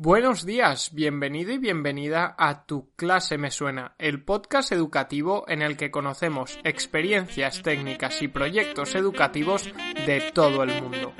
Buenos días, bienvenido y bienvenida a Tu clase me suena, el podcast educativo en el que conocemos experiencias técnicas y proyectos educativos de todo el mundo.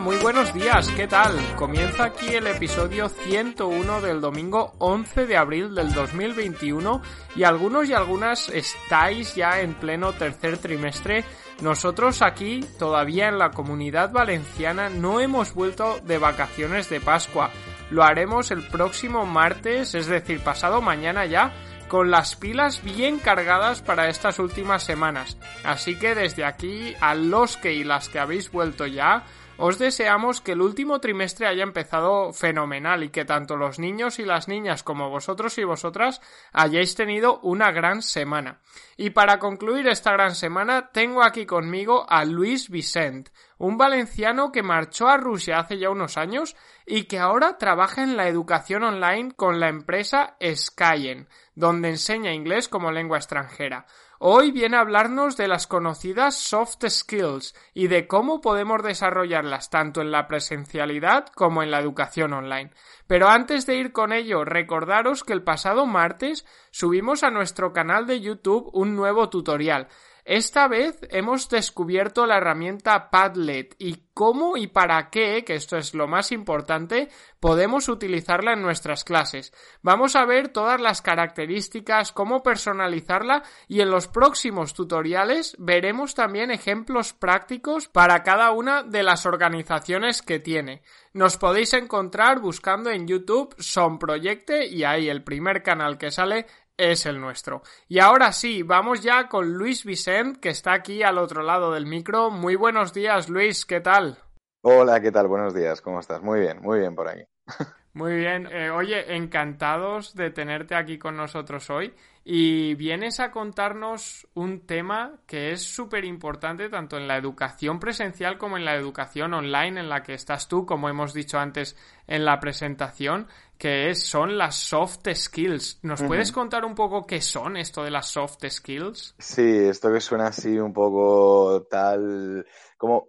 Muy buenos días, ¿qué tal? Comienza aquí el episodio 101 del domingo 11 de abril del 2021 y algunos y algunas estáis ya en pleno tercer trimestre. Nosotros aquí, todavía en la comunidad valenciana, no hemos vuelto de vacaciones de Pascua. Lo haremos el próximo martes, es decir, pasado mañana ya, con las pilas bien cargadas para estas últimas semanas. Así que desde aquí, a los que y las que habéis vuelto ya, os deseamos que el último trimestre haya empezado fenomenal y que tanto los niños y las niñas como vosotros y vosotras hayáis tenido una gran semana. Y para concluir esta gran semana tengo aquí conmigo a Luis Vicent, un valenciano que marchó a Rusia hace ya unos años y que ahora trabaja en la educación online con la empresa Skyen, donde enseña inglés como lengua extranjera. Hoy viene a hablarnos de las conocidas soft skills y de cómo podemos desarrollarlas tanto en la presencialidad como en la educación online. Pero antes de ir con ello, recordaros que el pasado martes subimos a nuestro canal de YouTube un nuevo tutorial esta vez hemos descubierto la herramienta Padlet y cómo y para qué, que esto es lo más importante, podemos utilizarla en nuestras clases. Vamos a ver todas las características, cómo personalizarla y en los próximos tutoriales veremos también ejemplos prácticos para cada una de las organizaciones que tiene. Nos podéis encontrar buscando en YouTube Son Proyecte y ahí el primer canal que sale es el nuestro. Y ahora sí, vamos ya con Luis Vicent, que está aquí al otro lado del micro. Muy buenos días, Luis, ¿qué tal? Hola, ¿qué tal? Buenos días, ¿cómo estás? Muy bien, muy bien por aquí. Muy bien, eh, oye, encantados de tenerte aquí con nosotros hoy y vienes a contarnos un tema que es súper importante tanto en la educación presencial como en la educación online en la que estás tú, como hemos dicho antes en la presentación, que es, son las soft skills. ¿Nos puedes contar un poco qué son esto de las soft skills? Sí, esto que suena así un poco tal como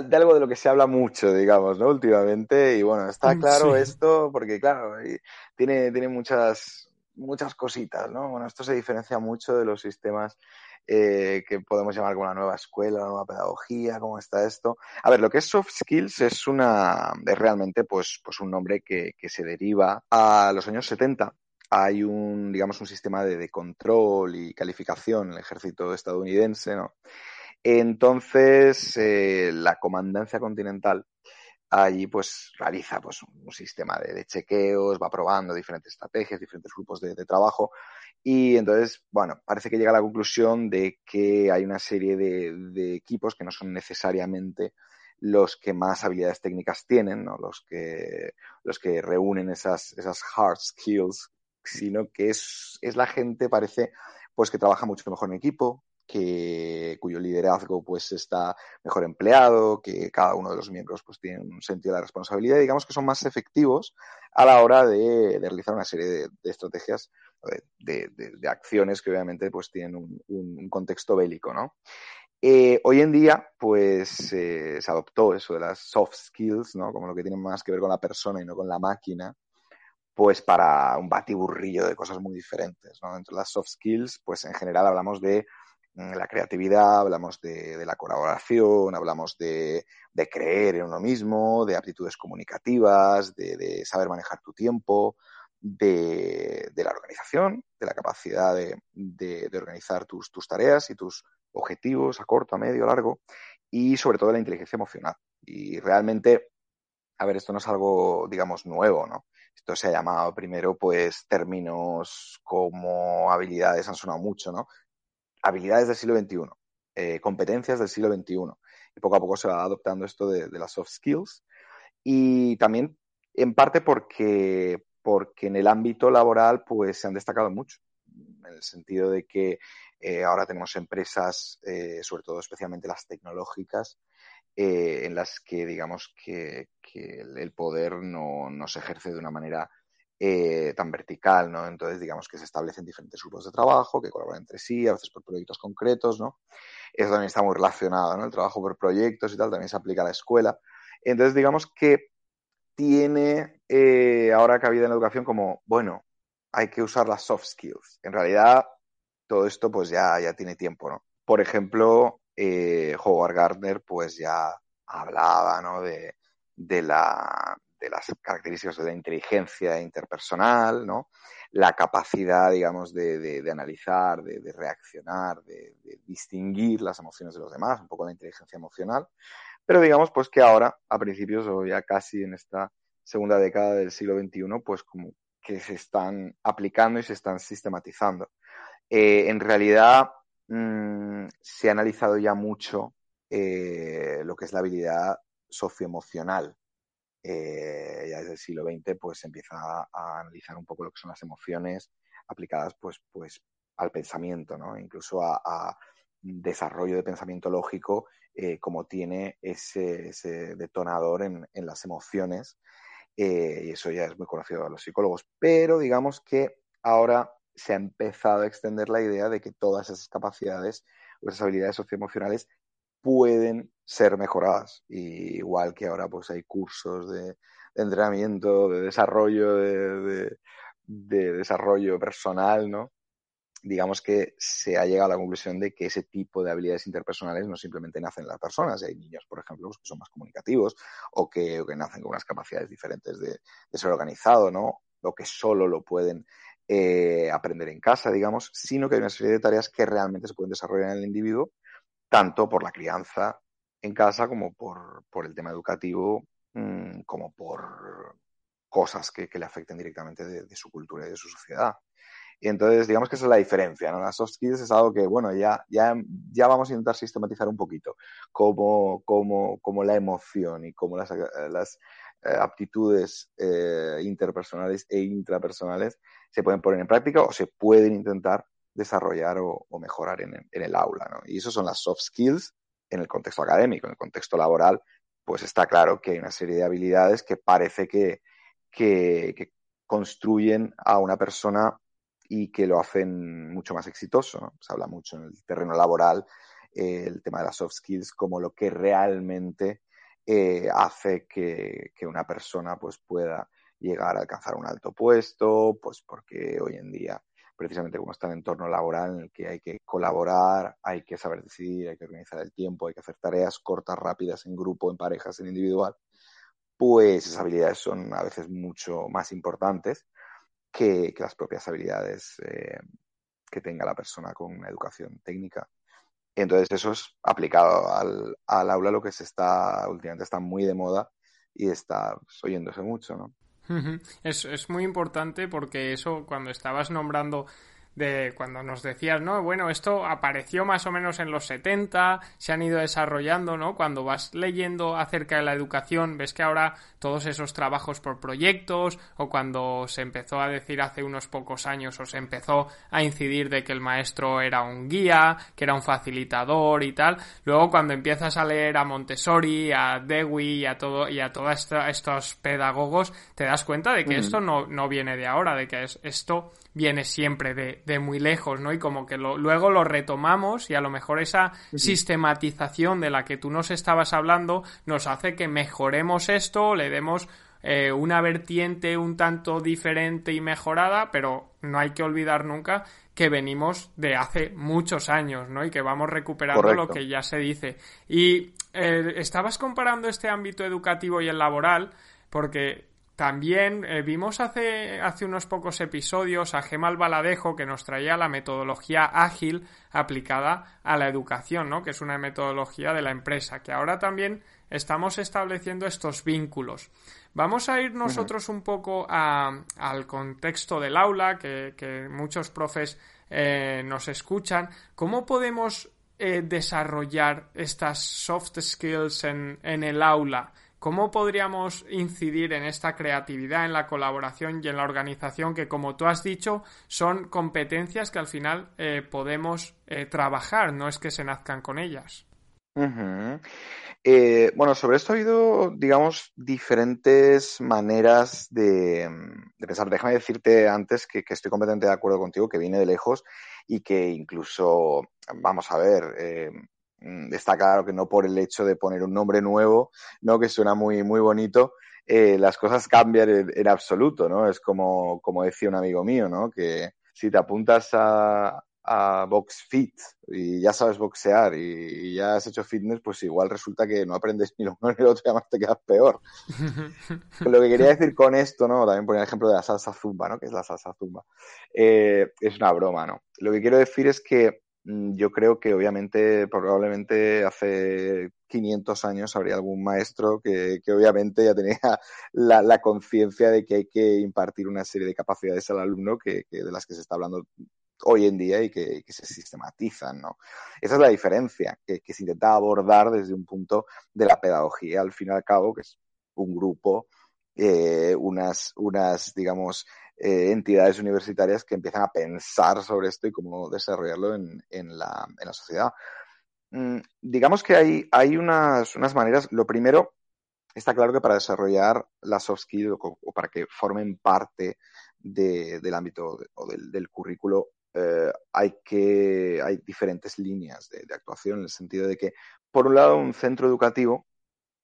de algo de lo que se habla mucho, digamos, ¿no? Últimamente. Y bueno, está mm, claro esto porque, claro, tiene, tiene muchas, muchas cositas, ¿no? Bueno, esto se diferencia mucho de los sistemas eh, que podemos llamar como la nueva escuela, la nueva pedagogía, cómo está esto. A ver, lo que es soft skills es una, es realmente pues, pues un nombre que, que se deriva a los años 70 hay un, digamos, un sistema de, de, control y calificación en el ejército estadounidense, ¿no? Entonces, eh, la comandancia continental allí pues realiza pues un sistema de, chequeos, va probando diferentes estrategias, diferentes grupos de, trabajo y entonces, bueno, parece que llega a la conclusión de que hay una serie de, equipos que no son necesariamente los que más habilidades técnicas tienen, ¿no? los, que, los que reúnen esas, esas hard skills, sino que es, es la gente, parece, pues que trabaja mucho mejor en equipo, que, cuyo liderazgo pues está mejor empleado, que cada uno de los miembros pues tiene un sentido de la responsabilidad digamos que son más efectivos a la hora de, realizar una serie de, estrategias, de, de, acciones que obviamente pues tienen un, contexto bélico, ¿no? Eh, hoy en día, pues eh, se adoptó eso de las soft skills, ¿no? Como lo que tiene más que ver con la persona y no con la máquina, pues para un batiburrillo de cosas muy diferentes, ¿no? Dentro de las soft skills, pues en general hablamos de la creatividad, hablamos de, la colaboración, hablamos de, creer en uno mismo, de aptitudes comunicativas, de, saber manejar tu tiempo, de, la organización, de la capacidad de, organizar tus, tus, tareas y tus objetivos a corto, a medio, a largo, y sobre todo de la inteligencia emocional. Y realmente a ver, esto no es algo, digamos, nuevo, ¿no? Esto se ha llamado primero, pues, términos como habilidades han sonado mucho, ¿no? Habilidades del siglo XXI, eh, competencias del siglo XXI. Y poco a poco se va adoptando esto de, las soft skills. Y también, en parte, porque, porque en el ámbito laboral, pues, se han destacado mucho. En el sentido de que eh, ahora tenemos empresas, eh, sobre todo especialmente las tecnológicas, eh, en las que digamos que, el poder no, se ejerce de una manera eh, tan vertical, ¿no? Entonces, digamos que se establecen diferentes grupos de trabajo que colaboran entre sí, a veces por proyectos concretos, ¿no? Eso también está muy relacionado, ¿no? El trabajo por proyectos y tal también se aplica a la escuela. Entonces, digamos que tiene eh, ahora cabida en la educación como, bueno, hay que usar las soft skills. En realidad, todo esto pues ya, ya tiene tiempo, ¿no? Por ejemplo, eh, Howard Gardner pues ya hablaba ¿no? de, de, la, de las características de la inteligencia interpersonal, ¿no? la capacidad, digamos, de, de, analizar, de, reaccionar, de, distinguir las emociones de los demás, un poco la inteligencia emocional. Pero digamos, pues que ahora, a principios o ya casi en esta segunda década del siglo XXI, pues como que se están aplicando y se están sistematizando. Eh, en realidad, Mm, se ha analizado ya mucho eh, lo que es la habilidad socioemocional. Eh, ya desde el siglo XX pues empieza a, analizar un poco lo que son las emociones aplicadas pues, pues al pensamiento, ¿no? incluso a, desarrollo de pensamiento lógico eh, como tiene ese, detonador en, en, las emociones y eso ya es muy conocido a los psicólogos. Pero digamos que ahora se ha empezado a extender la idea de que todas esas capacidades o esas habilidades socioemocionales pueden ser mejoradas. igual que ahora pues hay cursos de, entrenamiento, de desarrollo, de, desarrollo personal, ¿no? Digamos que se ha llegado a la conclusión de que ese tipo de habilidades interpersonales no simplemente nacen en las personas. Hay niños, por ejemplo, que son más comunicativos o que, que nacen con unas capacidades diferentes de, ser organizado, ¿no? O que solo lo pueden eh, aprender en casa, digamos, sino que hay una serie de tareas que realmente se pueden desarrollar en el individuo, tanto por la crianza en casa como por, el tema educativo, mm, como por cosas que, le afecten directamente de, su cultura y de su sociedad. Y entonces, digamos que esa es la diferencia, ¿no? Las soft skills es algo que, bueno, ya, ya, ya vamos a intentar sistematizar un poquito cómo, cómo, la emoción y las, las eh, aptitudes eh, interpersonales e intrapersonales se pueden poner en práctica o se pueden intentar desarrollar o, mejorar en, el aula. ¿no? Y eso son las soft skills en el contexto académico, en el contexto laboral, pues está claro que hay una serie de habilidades que parece que, que, construyen a una persona y que lo hacen mucho más exitoso. Se habla mucho en el terreno laboral eh, el tema de las soft skills como lo que realmente eh, hace que, que, una persona pues pueda llegar a alcanzar un alto puesto, pues porque hoy en día, precisamente como está el entorno laboral en el que hay que colaborar, hay que saber decidir, hay que organizar el tiempo, hay que hacer tareas cortas, rápidas, en grupo, en parejas, en individual, pues esas habilidades son a veces mucho más importantes que, las propias habilidades eh, que tenga la persona con una educación técnica. Entonces eso es aplicado al, al aula lo que se está, últimamente está muy de moda y está oyéndose mucho, ¿no? Es, es muy importante porque eso, cuando estabas nombrando de cuando nos decías, ¿no? Bueno, esto apareció más o menos en los 70, se han ido desarrollando, ¿no? Cuando vas leyendo acerca de la educación, ves que ahora todos esos trabajos por proyectos, o cuando se empezó a decir hace unos pocos años, o se empezó a incidir de que el maestro era un guía, que era un facilitador y tal, luego cuando empiezas a leer a Montessori, a Dewey y a todo, y a todos estos pedagogos, te das cuenta de que esto no, no viene de ahora, de que es, esto viene siempre de, de muy lejos, ¿no? Y como que lo, luego lo retomamos y a lo mejor esa sistematización de la que tú nos estabas hablando nos hace que mejoremos esto, le demos eh, una vertiente un tanto diferente y mejorada, pero no hay que olvidar nunca que venimos de hace muchos años, ¿no? Y que vamos recuperando lo que ya se dice. Y eh, estabas comparando este ámbito educativo y el laboral, porque también eh, vimos hace, hace unos pocos episodios a Gemal Baladejo que nos traía la metodología ágil aplicada a la educación, ¿no? que es una metodología de la empresa, que ahora también estamos estableciendo estos vínculos. Vamos a ir nosotros un poco al contexto del aula, que, muchos profes eh, nos escuchan. ¿Cómo podemos eh, desarrollar estas soft skills en, en el aula? ¿Cómo podríamos incidir en esta creatividad, en la colaboración y en la organización que, como tú has dicho, son competencias que al final eh, podemos eh, trabajar, no es que se nazcan con ellas? Eh, bueno, sobre esto ha habido, digamos, diferentes maneras de, pensar. Déjame decirte antes que, estoy completamente de acuerdo contigo, que viene de lejos y que incluso, vamos a ver, está claro que no por el hecho de poner un nombre nuevo, ¿no? Que suena muy, muy bonito, eh, las cosas cambian en, absoluto, ¿no? Es como, como decía un amigo mío, ¿no? Que si te apuntas a, a Box Fit y ya sabes boxear y, ya has hecho fitness, pues igual resulta que no aprendes ni lo uno ni lo otro y además te quedas peor. lo que quería decir con esto, ¿no? También poner el ejemplo de la salsa zumba, ¿no? Que es la salsa zumba. Eh, es una broma, ¿no? Lo que quiero decir es que Mm, yo creo que obviamente, probablemente hace 500 años habría algún maestro que, obviamente ya tenía la, conciencia de que hay que impartir una serie de capacidades al alumno que, de las que se está hablando hoy en día y que, se sistematizan, ¿no? Esa es la diferencia que, se intenta abordar desde un punto de la pedagogía, al fin y al cabo, que es un grupo, eh, unas, unas, digamos, eh, entidades universitarias que empiezan a pensar sobre esto y cómo desarrollarlo en, en, la, en la, sociedad. Mm, digamos que hay, hay unas, unas maneras. Lo primero, está claro que para desarrollar la soft skill o, para que formen parte de, del ámbito o del, del currículo, eh, hay que hay diferentes líneas de, actuación en el sentido de que, por un lado, un centro educativo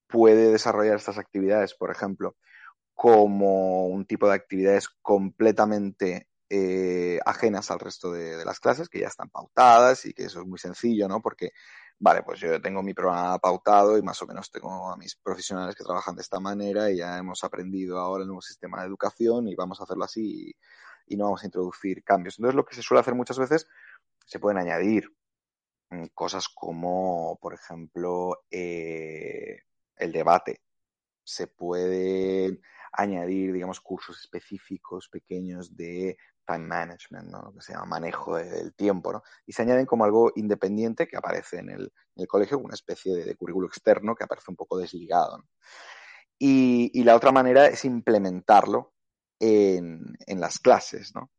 puede desarrollar estas actividades, por ejemplo, como un tipo de actividades completamente eh, ajenas al resto de, las clases, que ya están pautadas y que eso es muy sencillo, ¿no? Porque, vale, pues yo tengo mi programa pautado y más o menos tengo a mis profesionales que trabajan de esta manera y ya hemos aprendido ahora el nuevo sistema de educación y vamos a hacerlo así y, no vamos a introducir cambios. Entonces, lo que se suele hacer muchas veces, se pueden añadir mm, cosas como, por ejemplo, eh, el debate. Se puede añadir, digamos, cursos específicos pequeños de time management, ¿no? Lo que se llama manejo del tiempo, ¿no? Y se añaden como algo independiente que aparece en el, colegio, una especie de, currículo externo que aparece un poco desligado, y, la otra manera es implementarlo en, las clases, ¿no?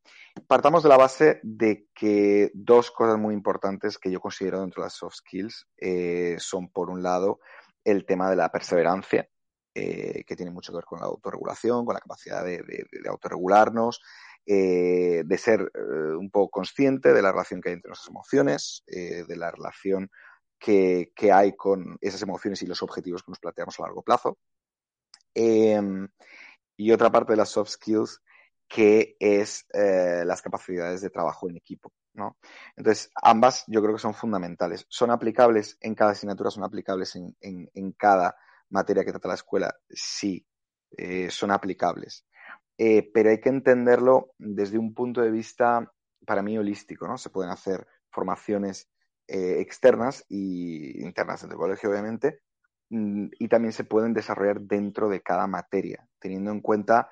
Partamos de la base de que dos cosas muy importantes que yo considero dentro de las soft skills eh, son, por un lado, el tema de la perseverancia, eh, que tiene mucho que ver con la autorregulación, con la capacidad de, autorregularnos, eh, de ser eh, un poco consciente de la relación que hay entre nuestras emociones, de la relación que, hay con esas emociones y los objetivos que nos planteamos a largo plazo. Em, y otra parte de las soft skills que es las capacidades de trabajo en equipo. Entonces, ambas yo creo que son fundamentales. Son aplicables en cada asignatura, son aplicables en cada materia que trata la escuela, sí, eh, son aplicables. Eh, pero hay que entenderlo desde un punto de vista, para mí, holístico, ¿no? Se pueden hacer formaciones eh, externas y internas del colegio, obviamente, mm, y también se pueden desarrollar dentro de cada materia, teniendo en cuenta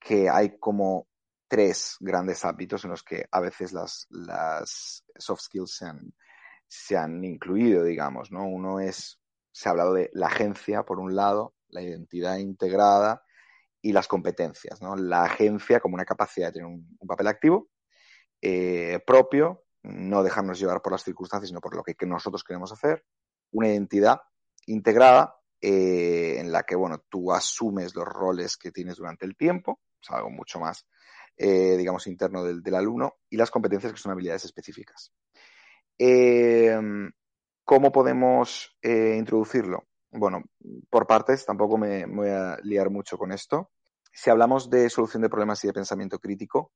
que hay como tres grandes ámbitos en los que a veces las, las soft skills se han, se han incluido, digamos, ¿no? Uno es se ha hablado de la agencia, por un lado, la identidad integrada y las competencias. ¿no? La agencia como una capacidad de tener un, papel activo eh, propio, no dejarnos llevar por las circunstancias, sino por lo que, nosotros queremos hacer. Una identidad integrada eh, en la que, bueno, tú asumes los roles que tienes durante el tiempo, es algo mucho más, eh, digamos, interno del, del, alumno, y las competencias que son habilidades específicas. ¿Cómo podemos eh, introducirlo? Bueno, por partes, tampoco me, voy a liar mucho con esto. Si hablamos de solución de problemas y de pensamiento crítico,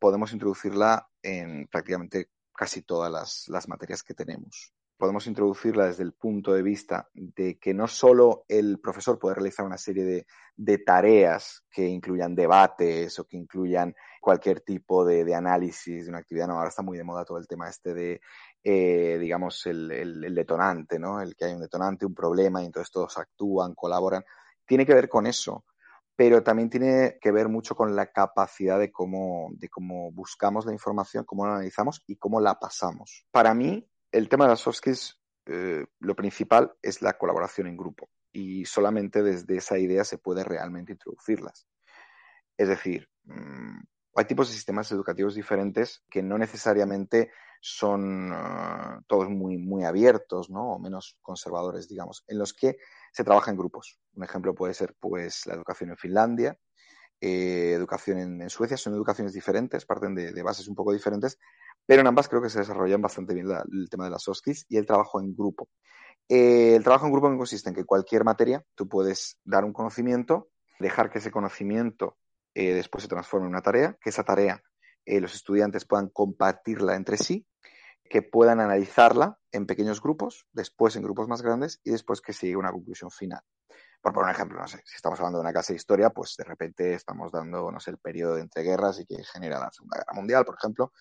podemos introducirla en prácticamente casi todas las, materias que tenemos. podemos introducirla desde el punto de vista de que no solo el profesor puede realizar una serie de, tareas que incluyan debates o que incluyan cualquier tipo de, análisis de una actividad, ahora está muy de moda todo el tema este de, eh, digamos, el, el, el, detonante, ¿no? El que hay un detonante, un problema y entonces todos actúan, colaboran. Tiene que ver con eso, pero también tiene que ver mucho con la capacidad de cómo, de cómo buscamos la información, cómo la analizamos y cómo la pasamos. Para mí, el tema de las soft skills, eh, lo principal es la colaboración en grupo y solamente desde esa idea se puede realmente introducirlas. Es decir, mmm, hay tipos de sistemas educativos diferentes que no necesariamente son uh, todos muy, muy abiertos, ¿no? O menos conservadores, digamos, en los que se trabaja en grupos. Un ejemplo puede ser, pues, la educación en Finlandia, eh, educación en, Suecia. Son educaciones diferentes, parten de, bases un poco diferentes, pero en ambas creo que se desarrollan bastante bien el tema de las soft skills y el trabajo en grupo. Eh, el trabajo en grupo consiste en que cualquier materia tú puedes dar un conocimiento, dejar que ese conocimiento eh, después se transforme en una tarea, que esa tarea los estudiantes puedan compartirla entre sí, que puedan analizarla en pequeños grupos, después en grupos más grandes y después que a una conclusión final. Por poner un ejemplo, no sé, si estamos hablando de una clase de historia, pues de repente estamos dando, no sé, el periodo de entreguerras y que genera la Segunda Guerra Mundial, por ejemplo,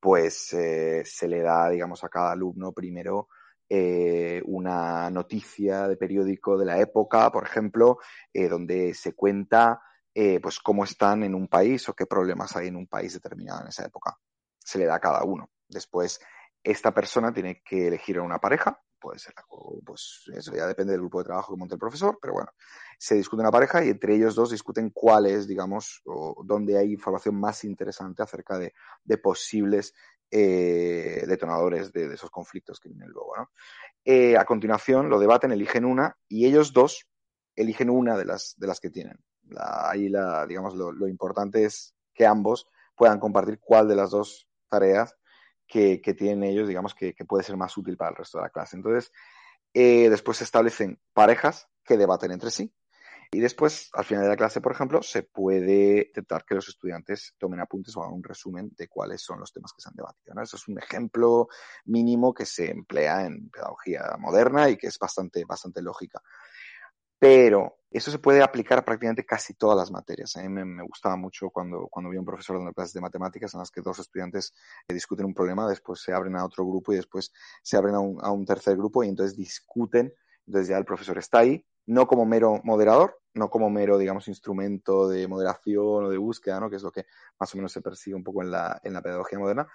pues eh, se le da, digamos, a cada alumno primero eh, una noticia de periódico de la época, por ejemplo, eh, donde se cuenta pues cómo están en un país o qué problemas hay en un país determinado en esa época. Se le da a cada uno. Después, esta persona tiene que elegir una pareja, puede ser, pues eso ya depende del grupo de trabajo que monte el profesor, pero bueno, se discute una pareja y entre ellos dos discuten cuál es, digamos, o dónde hay información más interesante acerca de, posibles eh, detonadores de, esos conflictos que vienen luego, ¿no? Eh, a continuación lo debaten, eligen una y ellos dos eligen una de las, de las que tienen. Ahí la, digamos, lo, importante es que ambos puedan compartir cuál de las dos tareas que, tienen ellos, digamos, que, que, puede ser más útil para el resto de la clase. Entonces, eh, después se establecen parejas que debaten entre sí. Y después, al final de la clase, por ejemplo, se puede intentar que los estudiantes tomen apuntes o hagan un resumen de cuáles son los temas que se han debatido. ¿no? Eso es un ejemplo mínimo que se emplea en pedagogía moderna y que es bastante, bastante lógica pero eso se puede aplicar a prácticamente casi todas las materias. A mí me, gustaba mucho cuando, cuando vi un profesor dando clases de matemáticas en las que dos estudiantes eh, discuten un problema, después se abren a otro grupo y después se abren a un, a un tercer grupo y entonces discuten. Entonces ya el profesor está ahí, no como mero moderador, no como mero, digamos, instrumento de moderación o de búsqueda, ¿no? que es lo que más o menos se persigue un poco en la, en la pedagogía moderna,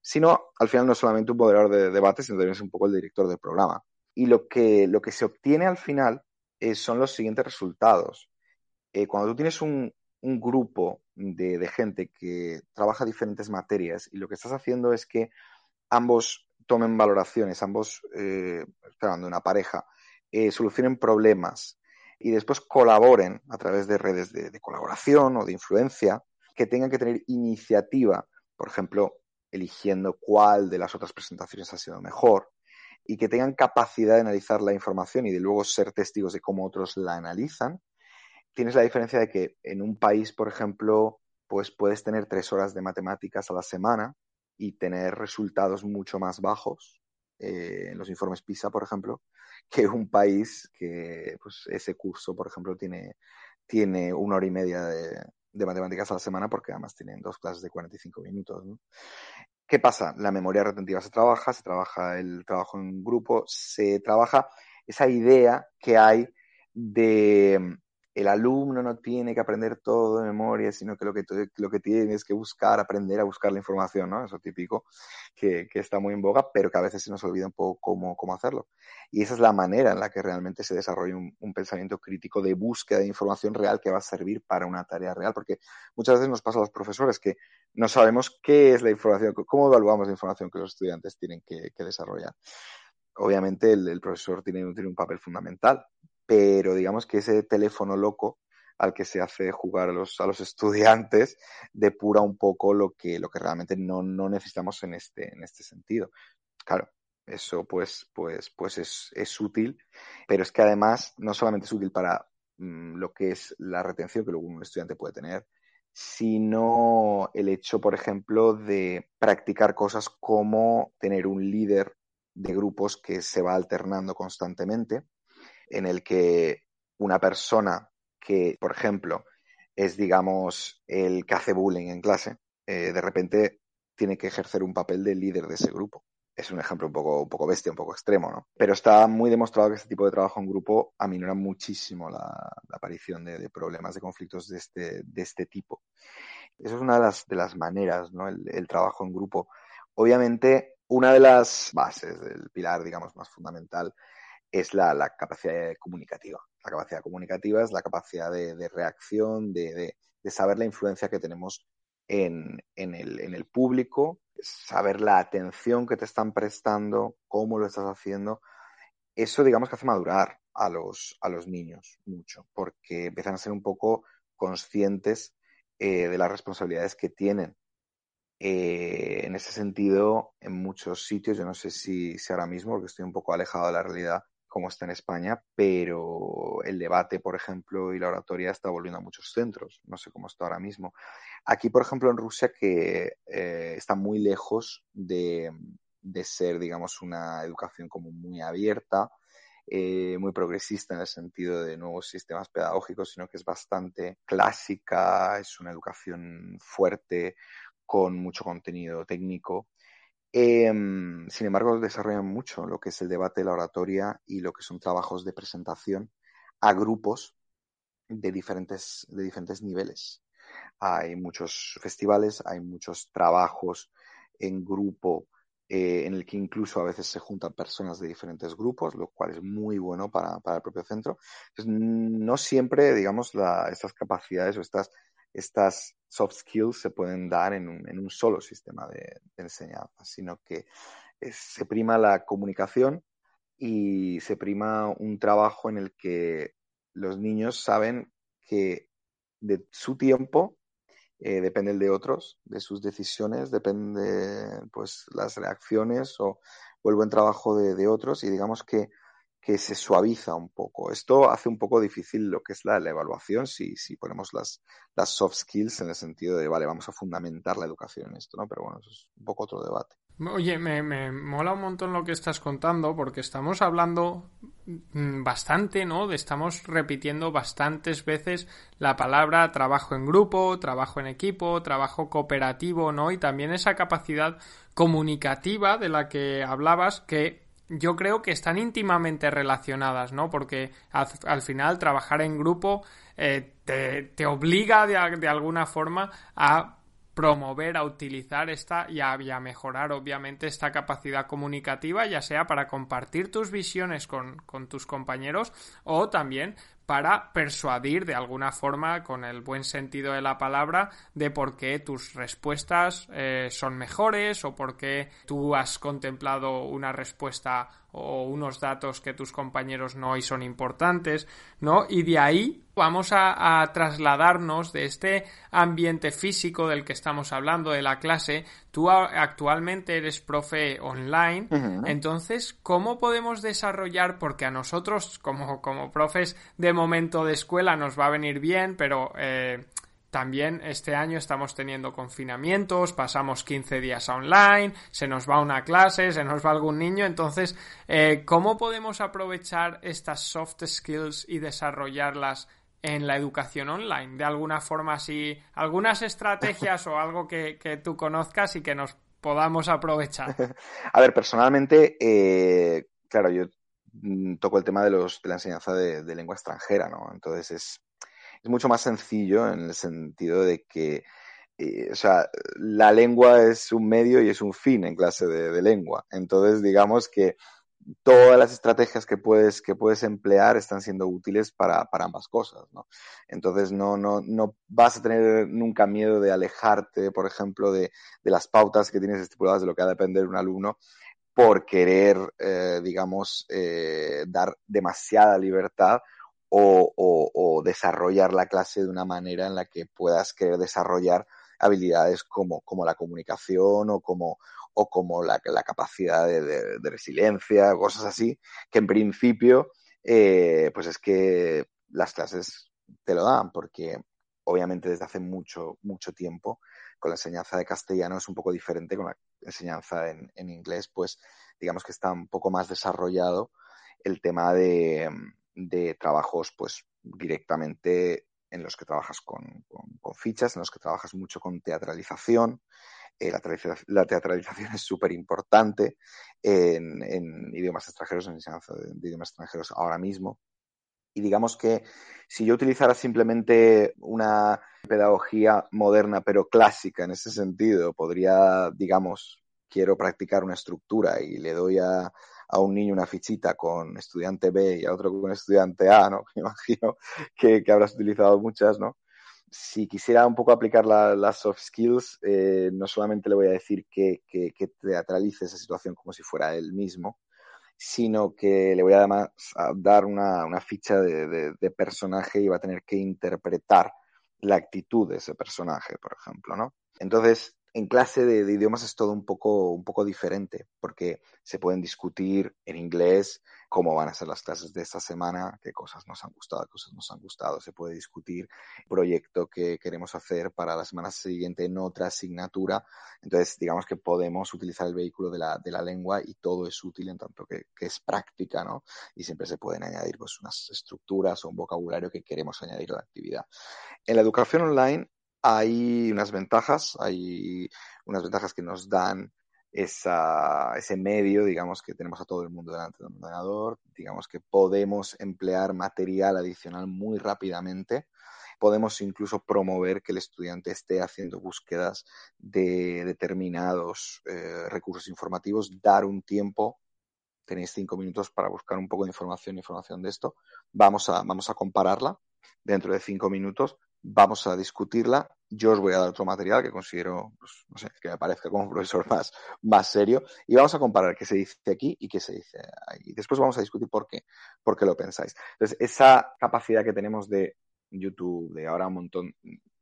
sino al final no es solamente un moderador de debate, sino también es un poco el director del programa. Y lo que, lo que se obtiene al final eh, son los siguientes resultados. Eh, cuando tú tienes un, grupo de, gente que trabaja diferentes materias y lo que estás haciendo es que ambos tomen valoraciones, ambos, eh, hablando de una pareja, eh, solucionen problemas y después colaboren a través de redes de, de colaboración o de influencia, que tengan que tener iniciativa, por ejemplo, eligiendo cuál de las otras presentaciones ha sido mejor, y que tengan capacidad de analizar la información y de luego ser testigos de cómo otros la analizan, tienes la diferencia de que en un país, por ejemplo, pues puedes tener tres horas de matemáticas a la semana y tener resultados mucho más bajos eh, en los informes PISA, por ejemplo, que un país que pues, ese curso, por ejemplo, tiene, tiene una hora y media de, matemáticas a la semana porque además tienen dos clases de 45 minutos. ¿Qué pasa? La memoria retentiva se trabaja, se trabaja el trabajo en grupo, se trabaja esa idea que hay de el alumno no tiene que aprender todo de memoria, sino que lo que, lo que tiene es que buscar, aprender a buscar la información, ¿no? Eso típico, que, que está muy en boga, pero que a veces se nos olvida un poco cómo, cómo hacerlo. Y esa es la manera en la que realmente se desarrolla un, pensamiento crítico de búsqueda de información real que va a servir para una tarea real, porque muchas veces nos pasa a los profesores que no sabemos qué es la información, cómo evaluamos la información que los estudiantes tienen que, que desarrollar. Obviamente el, el profesor tiene, tiene un papel fundamental, pero digamos que ese teléfono loco al que se hace jugar a los, a los estudiantes depura un poco lo que, lo que realmente no, no necesitamos en este, en este sentido. Claro, eso pues, pues, pues es, es útil, pero es que además no solamente es útil para mmm, lo que es la retención que luego un estudiante puede tener, sino el hecho, por ejemplo, de practicar cosas como tener un líder de grupos que se va alternando constantemente, en el que una persona que, por ejemplo, es, digamos, el que hace bullying en clase, eh, de repente tiene que ejercer un papel de líder de ese grupo. Es un ejemplo un poco, un poco bestia, un poco extremo, ¿no? Pero está muy demostrado que este tipo de trabajo en grupo aminora muchísimo la, aparición de, problemas, de conflictos de este, de este tipo. Eso es una de las, de las maneras, ¿no? El, trabajo en grupo. Obviamente, una de las bases, del pilar, digamos, más fundamental, es la, la capacidad comunicativa. La capacidad comunicativa es la capacidad de, reacción, de, saber la influencia que tenemos en, en, el, en el público, saber la atención que te están prestando, cómo lo estás haciendo. Eso, digamos, que hace madurar a los, a los niños mucho, porque empiezan a ser un poco conscientes eh, de las responsabilidades que tienen. Eh, en ese sentido, en muchos sitios, yo no sé si, si ahora mismo, porque estoy un poco alejado de la realidad, como está en España, pero el debate, por ejemplo, y la oratoria está volviendo a muchos centros. No sé cómo está ahora mismo. Aquí, por ejemplo, en Rusia, que eh, está muy lejos de, ser, digamos, una educación como muy abierta, eh, muy progresista en el sentido de nuevos sistemas pedagógicos, sino que es bastante clásica, es una educación fuerte, con mucho contenido técnico. Em, sin embargo, desarrollan mucho lo que es el debate, la oratoria y lo que son trabajos de presentación a grupos de diferentes, de diferentes niveles. Hay muchos festivales, hay muchos trabajos en grupo eh, en el que incluso a veces se juntan personas de diferentes grupos, lo cual es muy bueno para, para el propio centro. No siempre, digamos, estas capacidades o estas, estas soft skills se pueden dar en un, en un solo sistema de, enseñanza, sino que se prima la comunicación y se prima un trabajo en el que los niños saben que de su tiempo eh, depende el de otros, de sus decisiones, depende pues las reacciones o, o el buen trabajo de, otros. Y digamos que, que se suaviza un poco. Esto hace un poco difícil lo que es la, la evaluación si, si ponemos las, las soft skills en el sentido de, vale, vamos a fundamentar la educación en esto, ¿no? Pero bueno, eso es un poco otro debate. Oye, me, me, mola un montón lo que estás contando porque estamos hablando mm, bastante, ¿no? Estamos repitiendo bastantes veces la palabra trabajo en grupo, trabajo en equipo, trabajo cooperativo, ¿no? Y también esa capacidad comunicativa de la que hablabas que yo creo que están íntimamente relacionadas, ¿no? Porque al, al final trabajar en grupo eh, te, te, obliga de, de alguna forma a promover, a utilizar esta y a, y a, mejorar obviamente esta capacidad comunicativa, ya sea para compartir tus visiones con, con tus compañeros o también para persuadir de alguna forma, con el buen sentido de la palabra, de por qué tus respuestas eh, son mejores o por qué tú has contemplado una respuesta o unos datos que tus compañeros no y son importantes, ¿no? Y de ahí vamos a, a, trasladarnos de este ambiente físico del que estamos hablando, de la clase. Tú actualmente eres profe online, uh -huh. entonces, ¿cómo podemos desarrollar? Porque a nosotros, como, como profes de momento de escuela, nos va a venir bien, pero eh, también este año estamos teniendo confinamientos, pasamos 15 días online, se nos va una clase, se nos va algún niño, entonces, eh, ¿cómo podemos aprovechar estas soft skills y desarrollarlas en la educación online? De alguna forma, así, algunas estrategias o algo que, que, tú conozcas y que nos podamos aprovechar. A ver, personalmente, eh, claro, yo mm, toco el tema de, los, de la enseñanza de, de lengua extranjera, ¿no? Entonces es es mucho más sencillo en el sentido de que, eh, o sea, la lengua es un medio y es un fin en clase de, de, lengua. Entonces, digamos que todas las estrategias que puedes, que puedes emplear están siendo útiles para, para ambas cosas, ¿no? Entonces, no, no, no vas a tener nunca miedo de alejarte, por ejemplo, de, de las pautas que tienes estipuladas de lo que ha de depender un alumno por querer, eh, digamos, eh, dar demasiada libertad o, o, o, desarrollar la clase de una manera en la que puedas querer desarrollar habilidades como, como la comunicación o como, o como la, la capacidad de, de, de, resiliencia, cosas así, que en principio, eh, pues es que las clases te lo dan, porque obviamente desde hace mucho, mucho tiempo con la enseñanza de castellano es un poco diferente con la enseñanza en, en inglés, pues digamos que está un poco más desarrollado el tema de, de trabajos pues directamente en los que trabajas con, fichas, en los que trabajas mucho con teatralización. Eh, la, teatralización es súper importante en, en, idiomas extranjeros, en enseñanza de, de idiomas extranjeros ahora mismo. Y digamos que si yo utilizara simplemente una pedagogía moderna pero clásica en ese sentido, podría, digamos, quiero practicar una estructura y le doy a, a un niño una fichita con estudiante B y a otro con estudiante A, ¿no? Me imagino que, que habrás utilizado muchas, ¿no? Si quisiera un poco aplicar las soft skills, eh, no solamente le voy a decir que, que, que, teatralice esa situación como si fuera él mismo, sino que le voy además a dar una, una ficha de, de, de, personaje y va a tener que interpretar la actitud de ese personaje, por ejemplo, ¿no? Entonces, en clase de, idiomas es todo un poco, un poco diferente, porque se pueden discutir en inglés cómo van a ser las clases de esta semana, qué cosas nos han gustado, qué cosas nos han gustado. Se puede discutir el proyecto que queremos hacer para la semana siguiente en otra asignatura. Entonces, digamos que podemos utilizar el vehículo de la, de la lengua y todo es útil en tanto que, que, es práctica, ¿no? Y siempre se pueden añadir pues, unas estructuras o un vocabulario que queremos añadir a la actividad. En la educación online hay unas ventajas, hay unas ventajas que nos dan ese medio, digamos, que tenemos a todo el mundo delante de un ordenador, digamos que podemos emplear material adicional muy rápidamente, podemos incluso promover que el estudiante esté haciendo búsquedas de determinados eh, recursos informativos, dar un tiempo, tenéis cinco minutos para buscar un poco de información, información de esto, vamos a, vamos a compararla dentro de cinco minutos vamos a discutirla. Yo os voy a dar otro material que considero, pues, no sé, que me parezca como un profesor más, más serio y vamos a comparar qué se dice aquí y qué se dice ahí. Después vamos a discutir por qué, por qué lo pensáis. Entonces, esa capacidad que tenemos de YouTube, de ahora un montón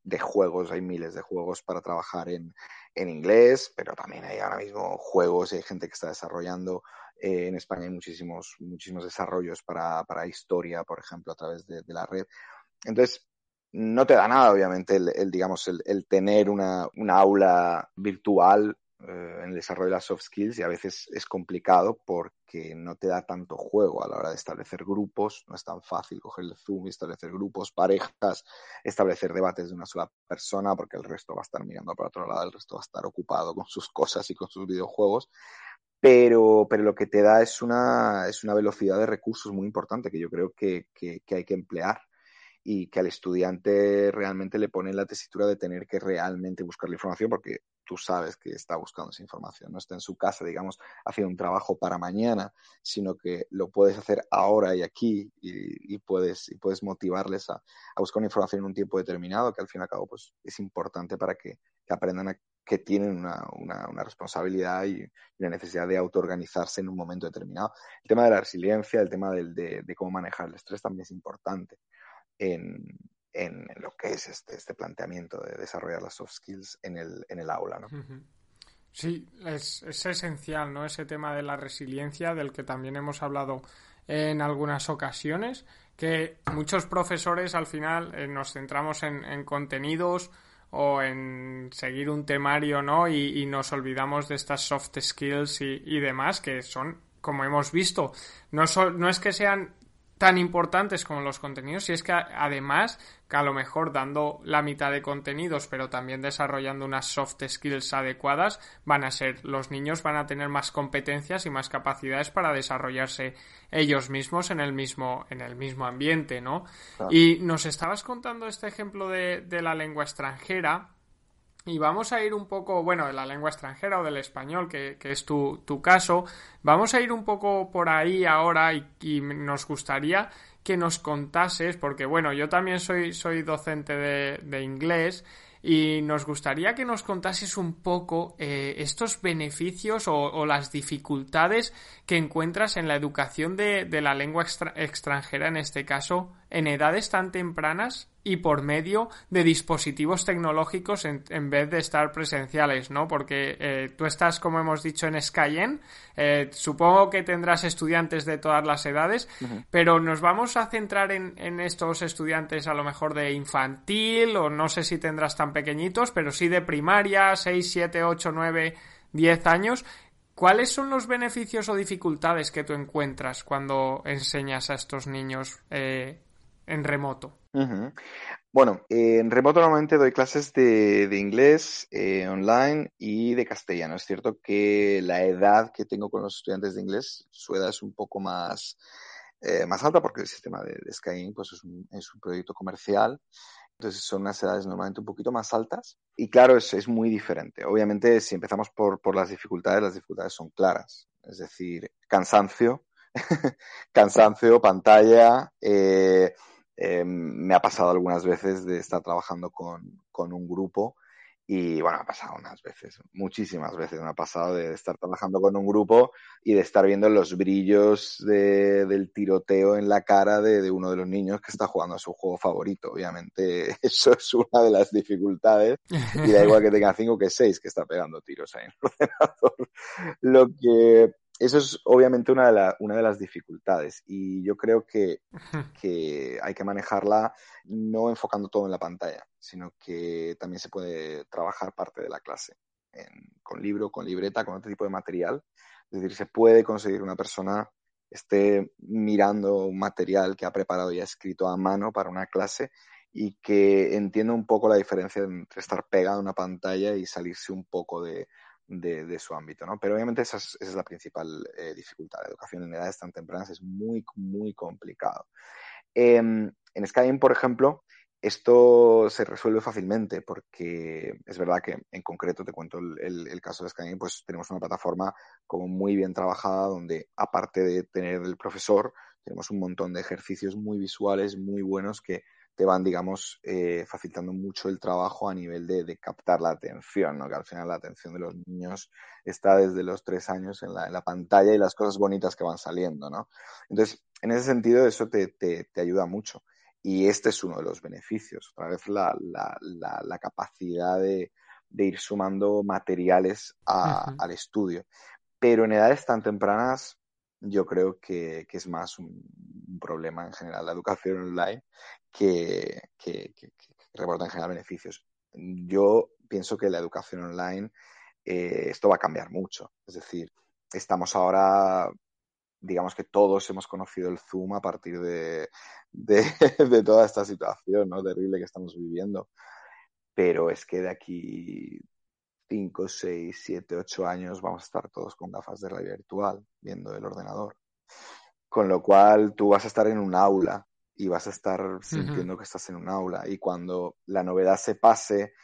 de juegos, hay miles de juegos para trabajar en, en inglés, pero también hay ahora mismo juegos y hay gente que está desarrollando. Eh, en España hay muchísimos, muchísimos desarrollos para, para historia, por ejemplo, a través de la red. Entonces, no te da nada, obviamente, el, el digamos, el, tener una, una aula virtual eh, en el desarrollo de las soft skills y a veces es complicado porque no te da tanto juego a la hora de establecer grupos, no es tan fácil coger el Zoom y establecer grupos, parejas, establecer debates de una sola persona porque el resto va a estar mirando para otro lado, el resto va a estar ocupado con sus cosas y con sus videojuegos. Pero, pero lo que te da es una, es una velocidad de recursos muy importante que yo creo que, que hay que emplear y que al estudiante realmente le pone la tesitura de tener que realmente buscar la información porque tú sabes que está buscando esa información, no está en su casa, digamos, haciendo un trabajo para mañana, sino que lo puedes hacer ahora y aquí y, y puedes, y puedes motivarles a, a, buscar una información en un tiempo determinado que al fin y al cabo pues, es importante para que, que aprendan a, que tienen una, una, una responsabilidad y una necesidad de autoorganizarse en un momento determinado. El tema de la resiliencia, el tema del, de, de cómo manejar el estrés también es importante en, en, lo que es este, este, planteamiento de desarrollar las soft skills en el, en el aula, ¿no? Sí, es, es, esencial, ¿no? Ese tema de la resiliencia del que también hemos hablado en algunas ocasiones, que muchos profesores al final eh, nos centramos en, en, contenidos o en seguir un temario, ¿no? Y, y nos olvidamos de estas soft skills y, y, demás, que son, como hemos visto, no, so, no es que sean tan importantes como los contenidos y es que además que a lo mejor dando la mitad de contenidos pero también desarrollando unas soft skills adecuadas van a ser los niños van a tener más competencias y más capacidades para desarrollarse ellos mismos en el mismo en el mismo ambiente no claro. y nos estabas contando este ejemplo de, de la lengua extranjera y vamos a ir un poco, bueno, de la lengua extranjera o del español, que, es tu, tu, caso. Vamos a ir un poco por ahí ahora y, nos gustaría que nos contases, porque bueno, yo también soy, soy docente de, inglés y nos gustaría que nos contases un poco eh, estos beneficios o, las dificultades que encuentras en la educación de, la lengua extra, extranjera, en este caso, en edades tan tempranas y por medio de dispositivos tecnológicos en, vez de estar presenciales, ¿no? Porque eh, tú estás, como hemos dicho, en Skyen, eh, supongo que tendrás estudiantes de todas las edades, pero nos vamos a centrar en, en, estos estudiantes a lo mejor de infantil o no sé si tendrás tan pequeñitos, pero sí de primaria, 6, 7, 8, 9, 10 años. ¿Cuáles son los beneficios o dificultades que tú encuentras cuando enseñas a estos niños eh, en remoto? Bueno, eh, en remoto normalmente doy clases de, inglés eh, online y de castellano. Es cierto que la edad que tengo con los estudiantes de inglés, su edad es un poco más, eh, más alta porque el sistema de, de pues es, un, es proyecto comercial. Entonces son unas edades normalmente un poquito más altas. Y claro, es, muy diferente. Obviamente, si empezamos por, por las dificultades, las dificultades son claras. Es decir, cansancio, cansancio, pantalla, eh, eh, me ha pasado algunas veces de estar trabajando con, con, un grupo y bueno, ha pasado unas veces, muchísimas veces me ha pasado de estar trabajando con un grupo y de estar viendo los brillos de, del tiroteo en la cara de, de, uno de los niños que está jugando a su juego favorito. Obviamente eso es una de las dificultades y da igual que tenga cinco que seis que está pegando tiros ahí en el ordenador. Lo que eso es obviamente una de, una de las dificultades y yo creo que, que, hay que manejarla no enfocando todo en la pantalla, sino que también se puede trabajar parte de la clase con libro, con libreta, con otro tipo de material. Es decir, se puede conseguir una persona esté mirando un material que ha preparado y ha escrito a mano para una clase y que entienda un poco la diferencia entre estar pegado a una pantalla y salirse un poco de, de, su ámbito, ¿no? Pero obviamente esa es, esa es la principal eh, dificultad. La educación en edades tan tempranas es muy, muy complicado. Em, en Skyrim, por ejemplo, esto se resuelve fácilmente porque es verdad que en concreto te cuento el, caso de Skyrim, pues tenemos una plataforma como muy bien trabajada donde aparte de tener el profesor, tenemos un montón de ejercicios muy visuales, muy buenos que te van, digamos, eh, facilitando mucho el trabajo a nivel de, captar la atención, ¿no? Que al final la atención de los niños está desde los tres años en la, pantalla y las cosas bonitas que van saliendo, ¿no? Entonces, en ese sentido, eso te, te, ayuda mucho. Y este es uno de los beneficios. Otra vez la, la, la, capacidad de, de, ir sumando materiales al estudio. Pero en edades tan tempranas, yo creo que, que es más un, problema en general la educación online que, que, que, reporta en general beneficios. Yo pienso que la educación online, eh, esto va a cambiar mucho. Es decir, estamos ahora, digamos que todos hemos conocido el Zoom a partir de, de, toda esta situación terrible que estamos viviendo. Pero es que de aquí 5, 6, 7, 8 años vamos a estar todos con gafas de realidad virtual viendo el ordenador. Con lo cual tú vas a estar en un aula y vas a estar sintiendo que estás en un aula. Y cuando la novedad se pase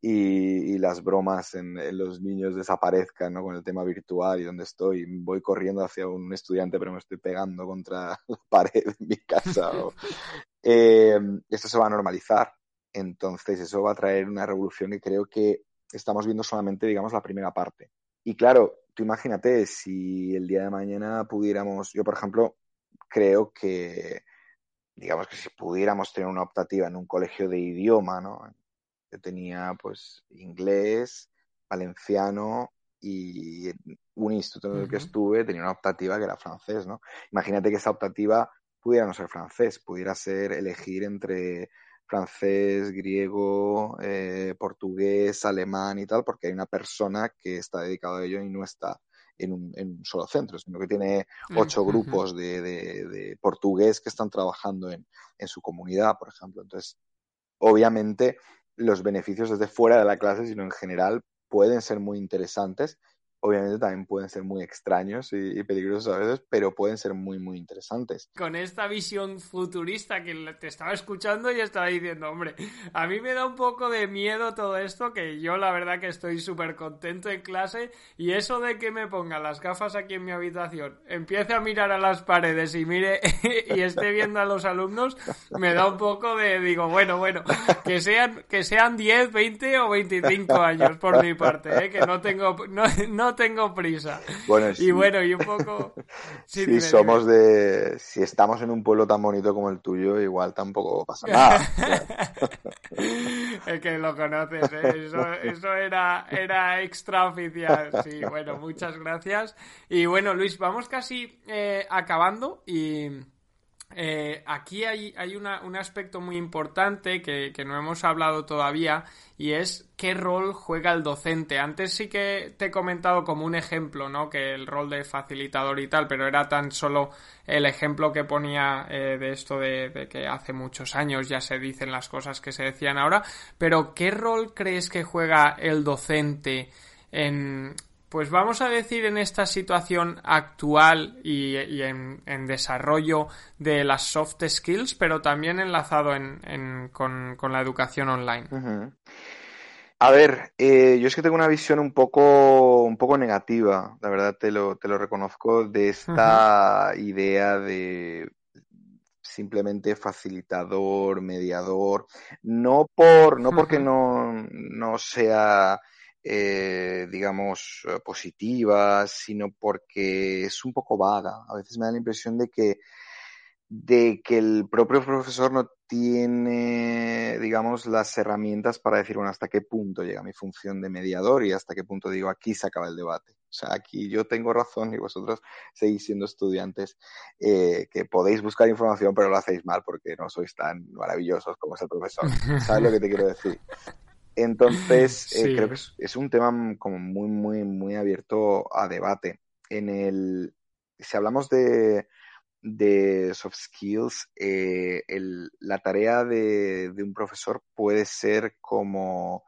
y, y las bromas en, los niños desaparezcan, ¿no? Con el tema virtual y donde estoy, voy corriendo hacia un estudiante, pero me estoy pegando contra la pared de mi casa. eh, esto se va a normalizar. Entonces, eso va a traer una revolución y creo que estamos viendo solamente, digamos, la primera parte. Y claro, tú imagínate si el día de mañana pudiéramos, yo por ejemplo, creo que digamos que si pudiéramos tener una optativa en un colegio de idioma, ¿no? Yo tenía pues inglés, valenciano y un instituto en el que estuve tenía una optativa que era francés, ¿no? Imagínate que esa optativa pudiera no ser francés, pudiera ser elegir entre francés, griego, eh, portugués, alemán y tal, porque hay una persona que está dedicada a ello y no está en un, en un solo centro, sino que tiene ocho grupos de, de, de, portugués que están trabajando en, en su comunidad, por ejemplo. Entonces, obviamente, los beneficios desde fuera de la clase, sino en general, pueden ser muy interesantes obviamente también pueden ser muy extraños y, peligrosos a veces, pero pueden ser muy, muy interesantes. Con esta visión futurista que te estaba escuchando y estaba diciendo, hombre, a mí me da un poco de miedo todo esto, que yo la verdad que estoy súper contento en clase y eso de que me ponga las gafas aquí en mi habitación, empiece a mirar a las paredes y mire y esté viendo a los alumnos, me da un poco de, digo, bueno, bueno, que sean, que sean 10, 20 o 25 años por mi parte, ¿eh? que no tengo, no no tengo prisa. Bueno, y bueno, y un poco... si somos de... Si estamos en un pueblo tan bonito como el tuyo, igual tampoco pasa nada. es que lo conoces, ¿eh? eso, eso era, era extraoficial. Sí, bueno, muchas gracias. Y bueno, Luis, vamos casi eh, acabando y... Eh, aquí hay, hay una, un aspecto muy importante que, que, no hemos hablado todavía y es qué rol juega el docente. Antes sí que te he comentado como un ejemplo, ¿no? Que el rol de facilitador y tal, pero era tan solo el ejemplo que ponía eh, de esto de, de, que hace muchos años ya se dicen las cosas que se decían ahora. Pero ¿qué rol crees que juega el docente en, pues vamos a decir en esta situación actual y, en, desarrollo de las soft skills, pero también enlazado con, la educación online. A ver, eh, yo es que tengo una visión un poco, un poco negativa, la verdad te lo, te lo reconozco, de esta idea de simplemente facilitador, mediador, no por, no porque no, no sea eh, digamos, eh, positivas, sino porque es un poco vaga. A veces me da la impresión de que, de que el propio profesor no tiene, digamos, las herramientas para decir, bueno, hasta qué punto llega mi función de mediador y hasta qué punto digo, aquí se acaba el debate. O sea, aquí yo tengo razón y vosotros seguís siendo estudiantes eh, que podéis buscar información, pero lo hacéis mal porque no sois tan maravillosos como es el profesor. ¿Sabes lo que te quiero decir? Entonces, eh, creo que es, un tema como muy, muy, muy abierto a debate. En el, si hablamos de, de soft skills, eh, el, la tarea de, de, un profesor puede ser como,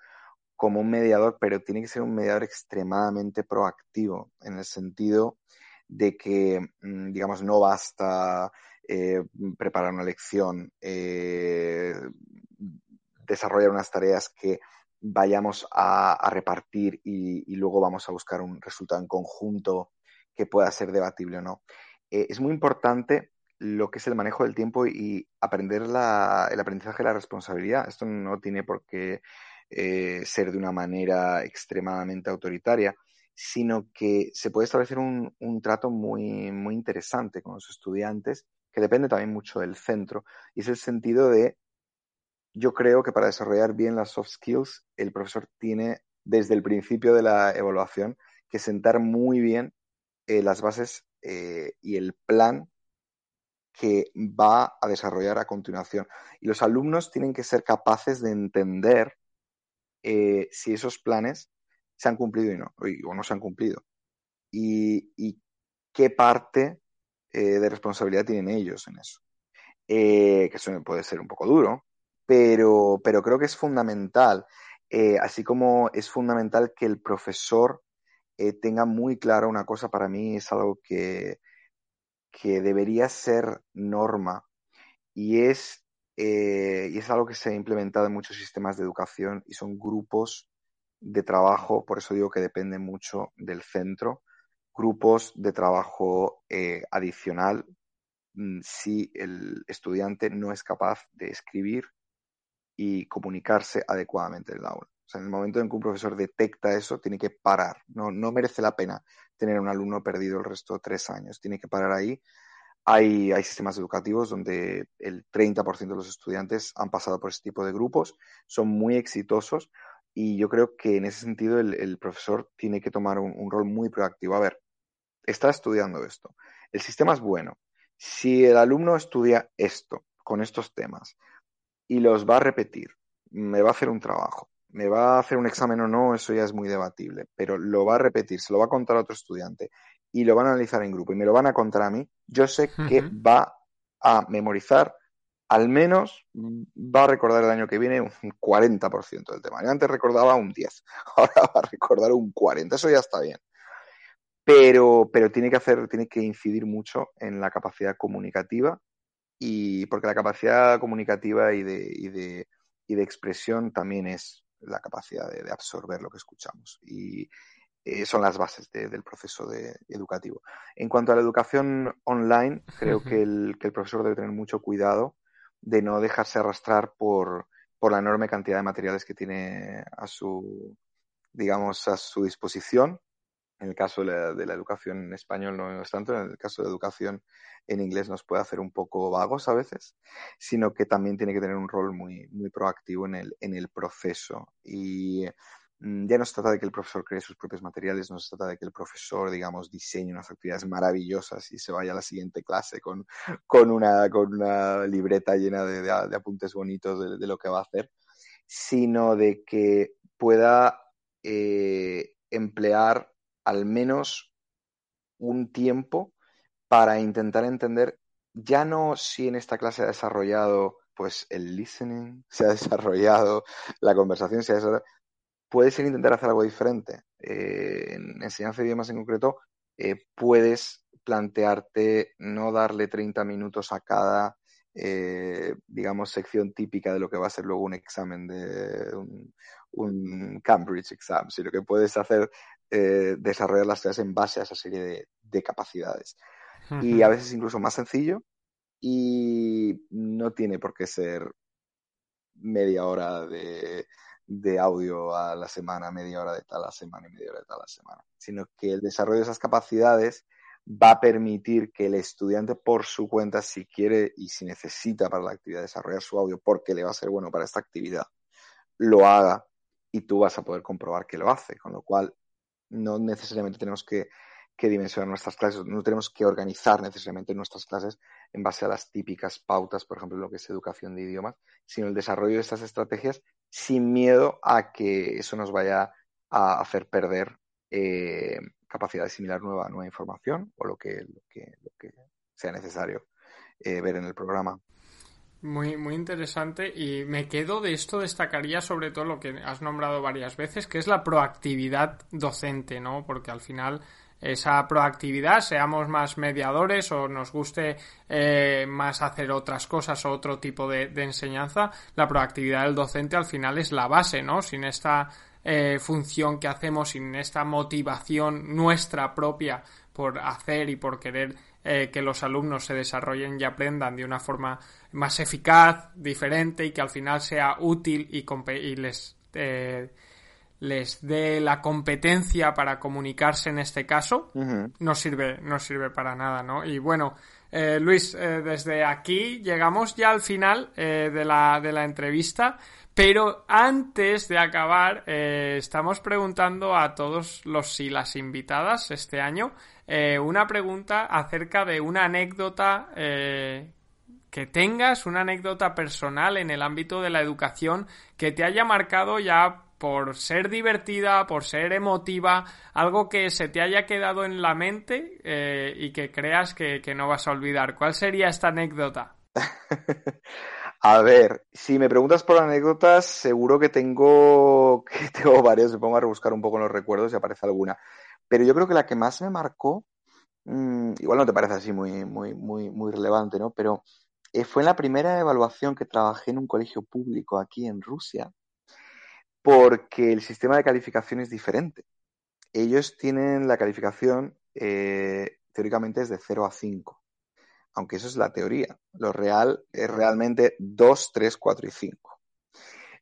como un mediador, pero tiene que ser un mediador extremadamente proactivo, en el sentido de que, mm, digamos, no basta eh, preparar una lección, eh, desarrollar unas tareas que vayamos a, repartir y, luego vamos a buscar un resultado en conjunto que pueda ser debatible o no. Eh, es muy importante lo que es el manejo del tiempo y aprender la, el aprendizaje de la responsabilidad. Esto no tiene por qué eh, ser de una manera extremadamente autoritaria, sino que se puede establecer un, un trato muy, muy interesante con los estudiantes, que depende también mucho del centro, y es el sentido de yo creo que para desarrollar bien las soft skills, el profesor tiene desde el principio de la evaluación que sentar muy bien eh, las bases eh, y el plan que va a desarrollar a continuación. Y los alumnos tienen que ser capaces de entender eh, si esos planes se han cumplido y no, o no se han cumplido. Y, y qué parte de responsabilidad tienen ellos en eso. que eso puede ser un poco duro, pero, pero creo que es fundamental, eh, así como es fundamental que el profesor eh, tenga muy claro una cosa, para mí es algo que, que debería ser norma y es, eh, y es algo que se ha implementado en muchos sistemas de educación y son grupos de trabajo, por eso digo que depende mucho del centro, grupos de trabajo adicional mm, si el estudiante no es capaz de escribir y comunicarse adecuadamente en el aula. O sea, en el momento en que un profesor detecta eso, tiene que parar. No, no merece la pena tener un alumno perdido el resto de tres años. Tiene que parar ahí. Hay, hay sistemas educativos donde el 30% de los estudiantes han pasado por este tipo de grupos, son muy exitosos y yo creo que en ese sentido el, profesor tiene que tomar un rol muy proactivo. A ver, está estudiando esto. El sistema es bueno. Si el alumno estudia esto, con estos temas, y los va a repetir. Me va a hacer un trabajo. Me va a hacer un examen o no, eso ya es muy debatible, pero lo va a repetir, se lo va a contar a otro estudiante y lo van a analizar en grupo y me lo van a contar a mí. Yo sé que va a memorizar al menos va a recordar el año que viene un 40% del tema. Yo antes recordaba un 10, ahora va a recordar un 40, eso ya está bien. Pero, pero tiene que hacer, tiene que incidir mucho en la capacidad comunicativa y porque la capacidad comunicativa y de, y de, y de expresión también es la capacidad de, absorber lo que escuchamos y eh, son las bases del proceso de, educativo. En cuanto a la educación online, creo que el, que el profesor debe tener mucho cuidado de no dejarse arrastrar por, por la enorme cantidad de materiales que tiene a su, digamos, a su disposición en el caso de la, educación en español no es tanto, en el caso de educación en inglés nos puede hacer un poco vagos a veces, sino que también tiene que tener un rol muy, muy proactivo en el, en el proceso. Y mm, ya no se trata de que el profesor cree sus propios materiales, no se trata de que el profesor, digamos, diseñe unas actividades maravillosas y se vaya a la siguiente clase con, con, una, con una libreta llena de, apuntes bonitos de, lo que va a hacer, sino de que pueda eh, emplear al menos un tiempo para intentar entender ya no si en esta clase ha desarrollado pues el listening, se ha desarrollado la conversación, se ha desarrollado, puedes intentar hacer algo diferente. Eh, en enseñanza de idiomas en concreto, eh, puedes plantearte no darle 30 minutos a cada, eh, digamos, sección típica de lo que va a ser luego un examen de un, un Cambridge exam, sino que puedes hacer eh, desarrollar las clases en base a esa serie de, capacidades. Y a veces incluso más sencillo y no tiene por qué ser media hora de, de audio a la semana, media hora de tal a la semana y media hora de tal a la semana, sino que el desarrollo de esas capacidades va a permitir que el estudiante por su cuenta, si quiere y si necesita para la actividad desarrollar su audio porque le va a ser bueno para esta actividad, lo haga y tú vas a poder comprobar que lo hace, con lo cual no necesariamente tenemos que, dimensionar nuestras clases, no tenemos que organizar necesariamente nuestras clases en base a las típicas pautas, por ejemplo, lo que es educación de idiomas, sino el desarrollo de estas estrategias sin miedo a que eso nos vaya a hacer perder eh, capacidad de asimilar nueva, nueva información o lo que, lo que, lo que sea necesario eh, ver en el programa. Muy, muy interesante y me quedo de esto, destacaría sobre todo lo que has nombrado varias veces, que es la proactividad docente, ¿no? Porque al final esa proactividad, seamos más mediadores o nos guste eh, más hacer otras cosas o otro tipo de, enseñanza, la proactividad del docente al final es la base, ¿no? Sin esta eh, función que hacemos, sin esta motivación nuestra propia por hacer y por querer eh, que los alumnos se desarrollen y aprendan de una forma más eficaz, diferente y que al final sea útil y, y les, eh, les dé la competencia para comunicarse en este caso, no sirve, no sirve para nada, ¿no? Y bueno, eh, Luis, desde aquí llegamos ya al final de, la, de la entrevista. Pero antes de acabar, estamos preguntando a todos los y las invitadas este año eh, una pregunta acerca de una anécdota eh, que tengas, una anécdota personal en el ámbito de la educación que te haya marcado ya por ser divertida, por ser emotiva, algo que se te haya quedado en la mente eh, y que creas que, no vas a olvidar. ¿Cuál sería esta anécdota? A ver, si me preguntas por anécdotas, seguro que tengo, que tengo varias. Me pongo a rebuscar un poco en los recuerdos y aparece alguna. Pero yo creo que la que más me marcó, mm, igual no te parece así muy, muy, muy, muy relevante, ¿no? Pero eh, fue en la primera evaluación que trabajé en un colegio público aquí en Rusia, porque el sistema de calificación es diferente. Ellos tienen la calificación, eh, teóricamente es de 0 a 5, aunque eso es la teoría. Lo real es realmente 2, 3, 4 y 5.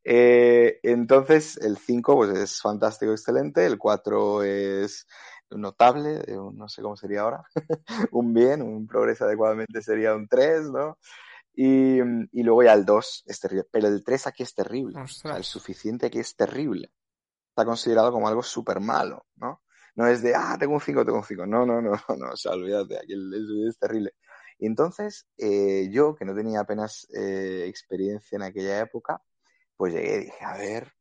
Eh, entonces, el 5 pues, es fantástico, excelente. El 4 es notable, eh, no sé cómo sería ahora. un bien, un progreso adecuadamente sería un 3, ¿no? Y, y luego ya el 2 es terrible. Pero el 3 aquí es terrible. el suficiente aquí es terrible. Está considerado como algo súper malo, ¿no? No es de, ah, tengo un 5, tengo un 5. No, no, no, no, o sea, olvídate, aquí es, es terrible. Y entonces, eh, yo, que no tenía apenas eh, experiencia en aquella época, pues llegué y dije, a ver,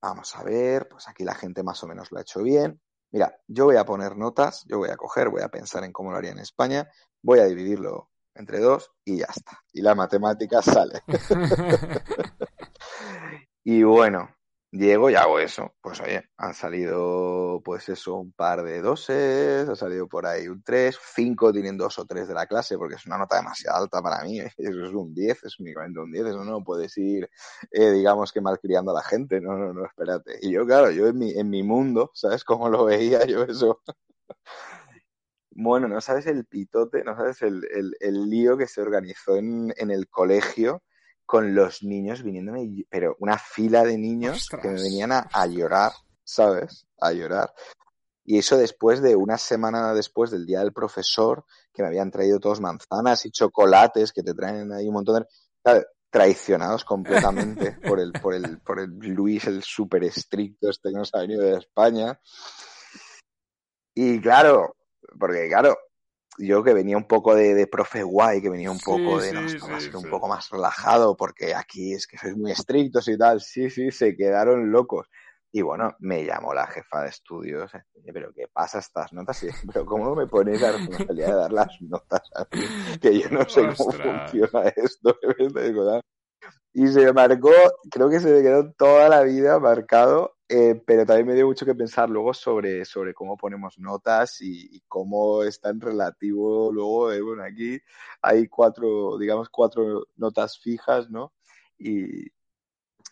vamos a ver, pues aquí la gente más o menos lo ha hecho bien. Mira, yo voy a poner notas, yo voy a coger, voy a pensar en cómo lo haría en España, voy a dividirlo entre dos y ya está. Y la matemática sale. y bueno, Llego y hago eso. Pues oye, han salido, pues eso, un par de doses, ha salido por ahí un 3, 5 tienen dos o tres de la clase, porque es una nota demasiado alta para mí. Eso es un 10, es únicamente un 10, eso no puedes ir, eh, digamos que malcriando a la gente. No, no, no, espérate. Y yo, claro, yo en mi, en mi mundo, ¿sabes cómo lo veía yo eso? bueno, no sabes el pitote, no sabes el, el, el lío que se organizó en, en el colegio con los niños viniéndome, pero una fila de niños que me venían a, llorar, ¿sabes? A llorar. Y eso después de una semana después del día del profesor, que me habían traído todos manzanas y chocolates, que te traen ahí un montón de... traicionados completamente por el, por el, por el Luis, el súper estricto este que nos ha venido de España. Y claro, porque claro, yo que venía un poco de, de profe guay, que venía un poco de, no, un poco más relajado, porque aquí es que sois muy estrictos y tal, sí, sí, se quedaron locos. Y bueno, me llamó la jefa de estudios, pero ¿qué pasa estas notas? Y, pero ¿cómo me ponéis la responsabilidad de dar las notas a mí? Que yo no sé cómo funciona esto. Y se me marcó, creo que se me quedó toda la vida marcado, eh, pero también me dio mucho que pensar luego sobre, sobre cómo ponemos notas y, cómo es tan relativo luego, eh, bueno, aquí hay cuatro, digamos, cuatro notas fijas, ¿no? Y,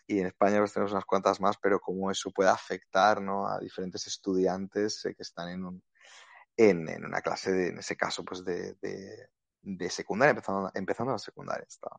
y en España pues tenemos unas cuantas más, pero cómo eso puede afectar ¿no? a diferentes estudiantes eh, que están en, un, en, en, una clase, de, en ese caso, pues de, de, secundaria, empezando, empezando la secundaria. Está,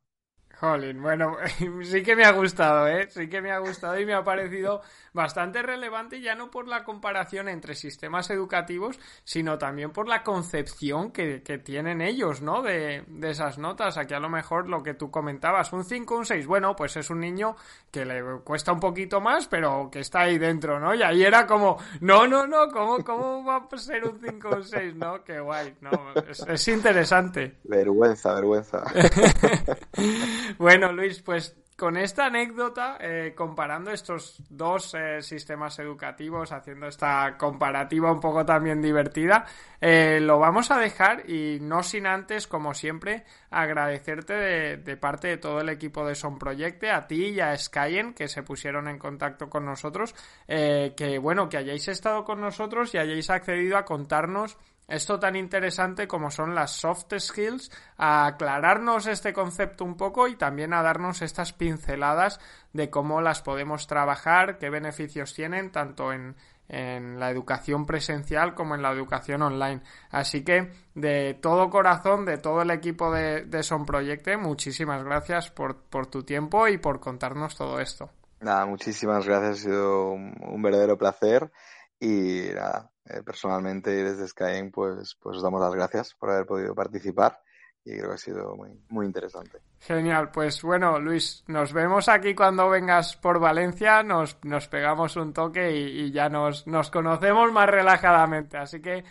Jolín, bueno, sí que me ha gustado, ¿eh? Sí que me ha gustado y me ha parecido bastante relevante ya no por la comparación entre sistemas educativos, sino también por la concepción que, que tienen ellos, ¿no? De, de, esas notas. Aquí a lo mejor lo que tú comentabas, un 5, un 6, bueno, pues es un niño que le cuesta un poquito más, pero que está ahí dentro, ¿no? Y ahí era como, no, no, no, ¿cómo, cómo va a ser un 5 o un 6? ¿No? Qué guay, ¿no? Es, es interesante. Vergüenza, vergüenza. Bueno, Luis, pues con esta anécdota, eh, comparando estos dos eh, sistemas educativos, haciendo esta comparativa un poco también divertida, eh, lo vamos a dejar y no sin antes, como siempre, agradecerte de, de, parte de todo el equipo de Son Proyecte, a ti y a Skyen, que se pusieron en contacto con nosotros, que bueno, que hayáis estado con nosotros y hayáis accedido a contarnos esto tan interesante como son las soft skills, a aclararnos este concepto un poco y también a darnos estas pinceladas de cómo las podemos trabajar, qué beneficios tienen tanto en, en la educación presencial como en la educación online. Así que de todo corazón, de todo el equipo de, de Son Proyecte, muchísimas gracias por, por, tu tiempo y por contarnos todo esto. Nada, muchísimas gracias, ha sido un, un verdadero placer y nada, eh, personalmente desde Skyeng pues, pues os damos las gracias por haber podido participar y creo que ha sido muy, muy interesante. Genial, pues bueno, Luis, nos vemos aquí cuando vengas por Valencia, nos, nos pegamos un toque y, y ya nos, nos conocemos más relajadamente. Así que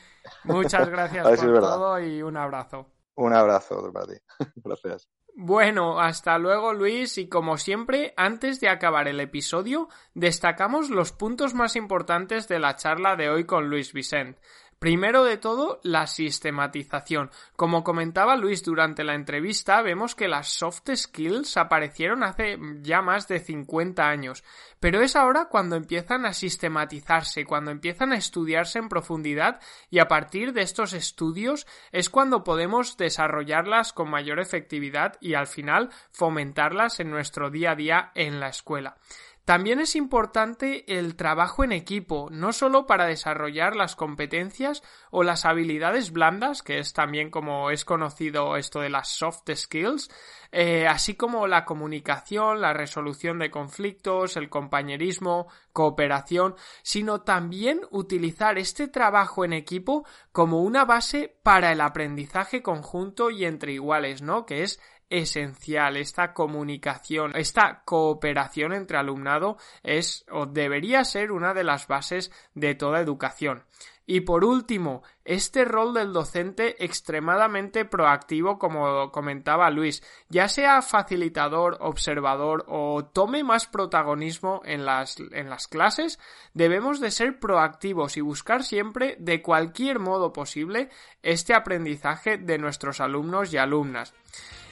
muchas gracias por si todo y un abrazo. Un abrazo para ti. gracias. Bueno, hasta luego Luis y como siempre, antes de acabar el episodio, destacamos los puntos más importantes de la charla de hoy con Luis Vicent. Primero de todo, la sistematización. Como comentaba Luis durante la entrevista, vemos que las soft skills aparecieron hace ya más de 50 años, pero es ahora cuando empiezan a sistematizarse, cuando empiezan a estudiarse en profundidad y a partir de estos estudios es cuando podemos desarrollarlas con mayor efectividad y al final fomentarlas en nuestro día a día en la escuela. También es importante el trabajo en equipo, no solo para desarrollar las competencias o las habilidades blandas, que es también como es conocido esto de las soft skills, eh, así como la comunicación, la resolución de conflictos, el compañerismo, cooperación, sino también utilizar este trabajo en equipo como una base para el aprendizaje conjunto y entre iguales, ¿no? Que es esencial esta comunicación, esta cooperación entre alumnado es o debería ser una de las bases de toda educación. Y por último, este rol del docente extremadamente proactivo, como comentaba Luis, ya sea facilitador, observador o tome más protagonismo en las, en las clases, debemos de ser proactivos y buscar siempre, de cualquier modo posible, este aprendizaje de nuestros alumnos y alumnas.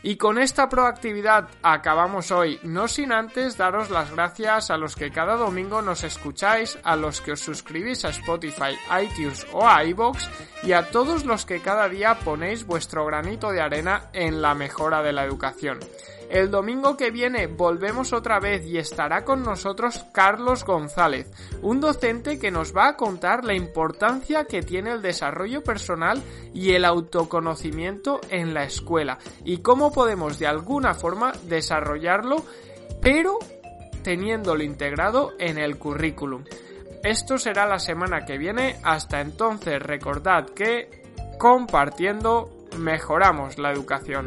Y con esta proactividad acabamos hoy, no sin antes daros las gracias a los que cada domingo nos escucháis, a los que os suscribís a Spotify, iTunes o a y a todos los que cada día ponéis vuestro granito de arena en la mejora de la educación. El domingo que viene volvemos otra vez y estará con nosotros Carlos González, un docente que nos va a contar la importancia que tiene el desarrollo personal y el autoconocimiento en la escuela y cómo podemos de alguna forma desarrollarlo, pero teniéndolo integrado en el currículum. Esto será la semana que viene. Hasta entonces recordad que compartiendo mejoramos la educación.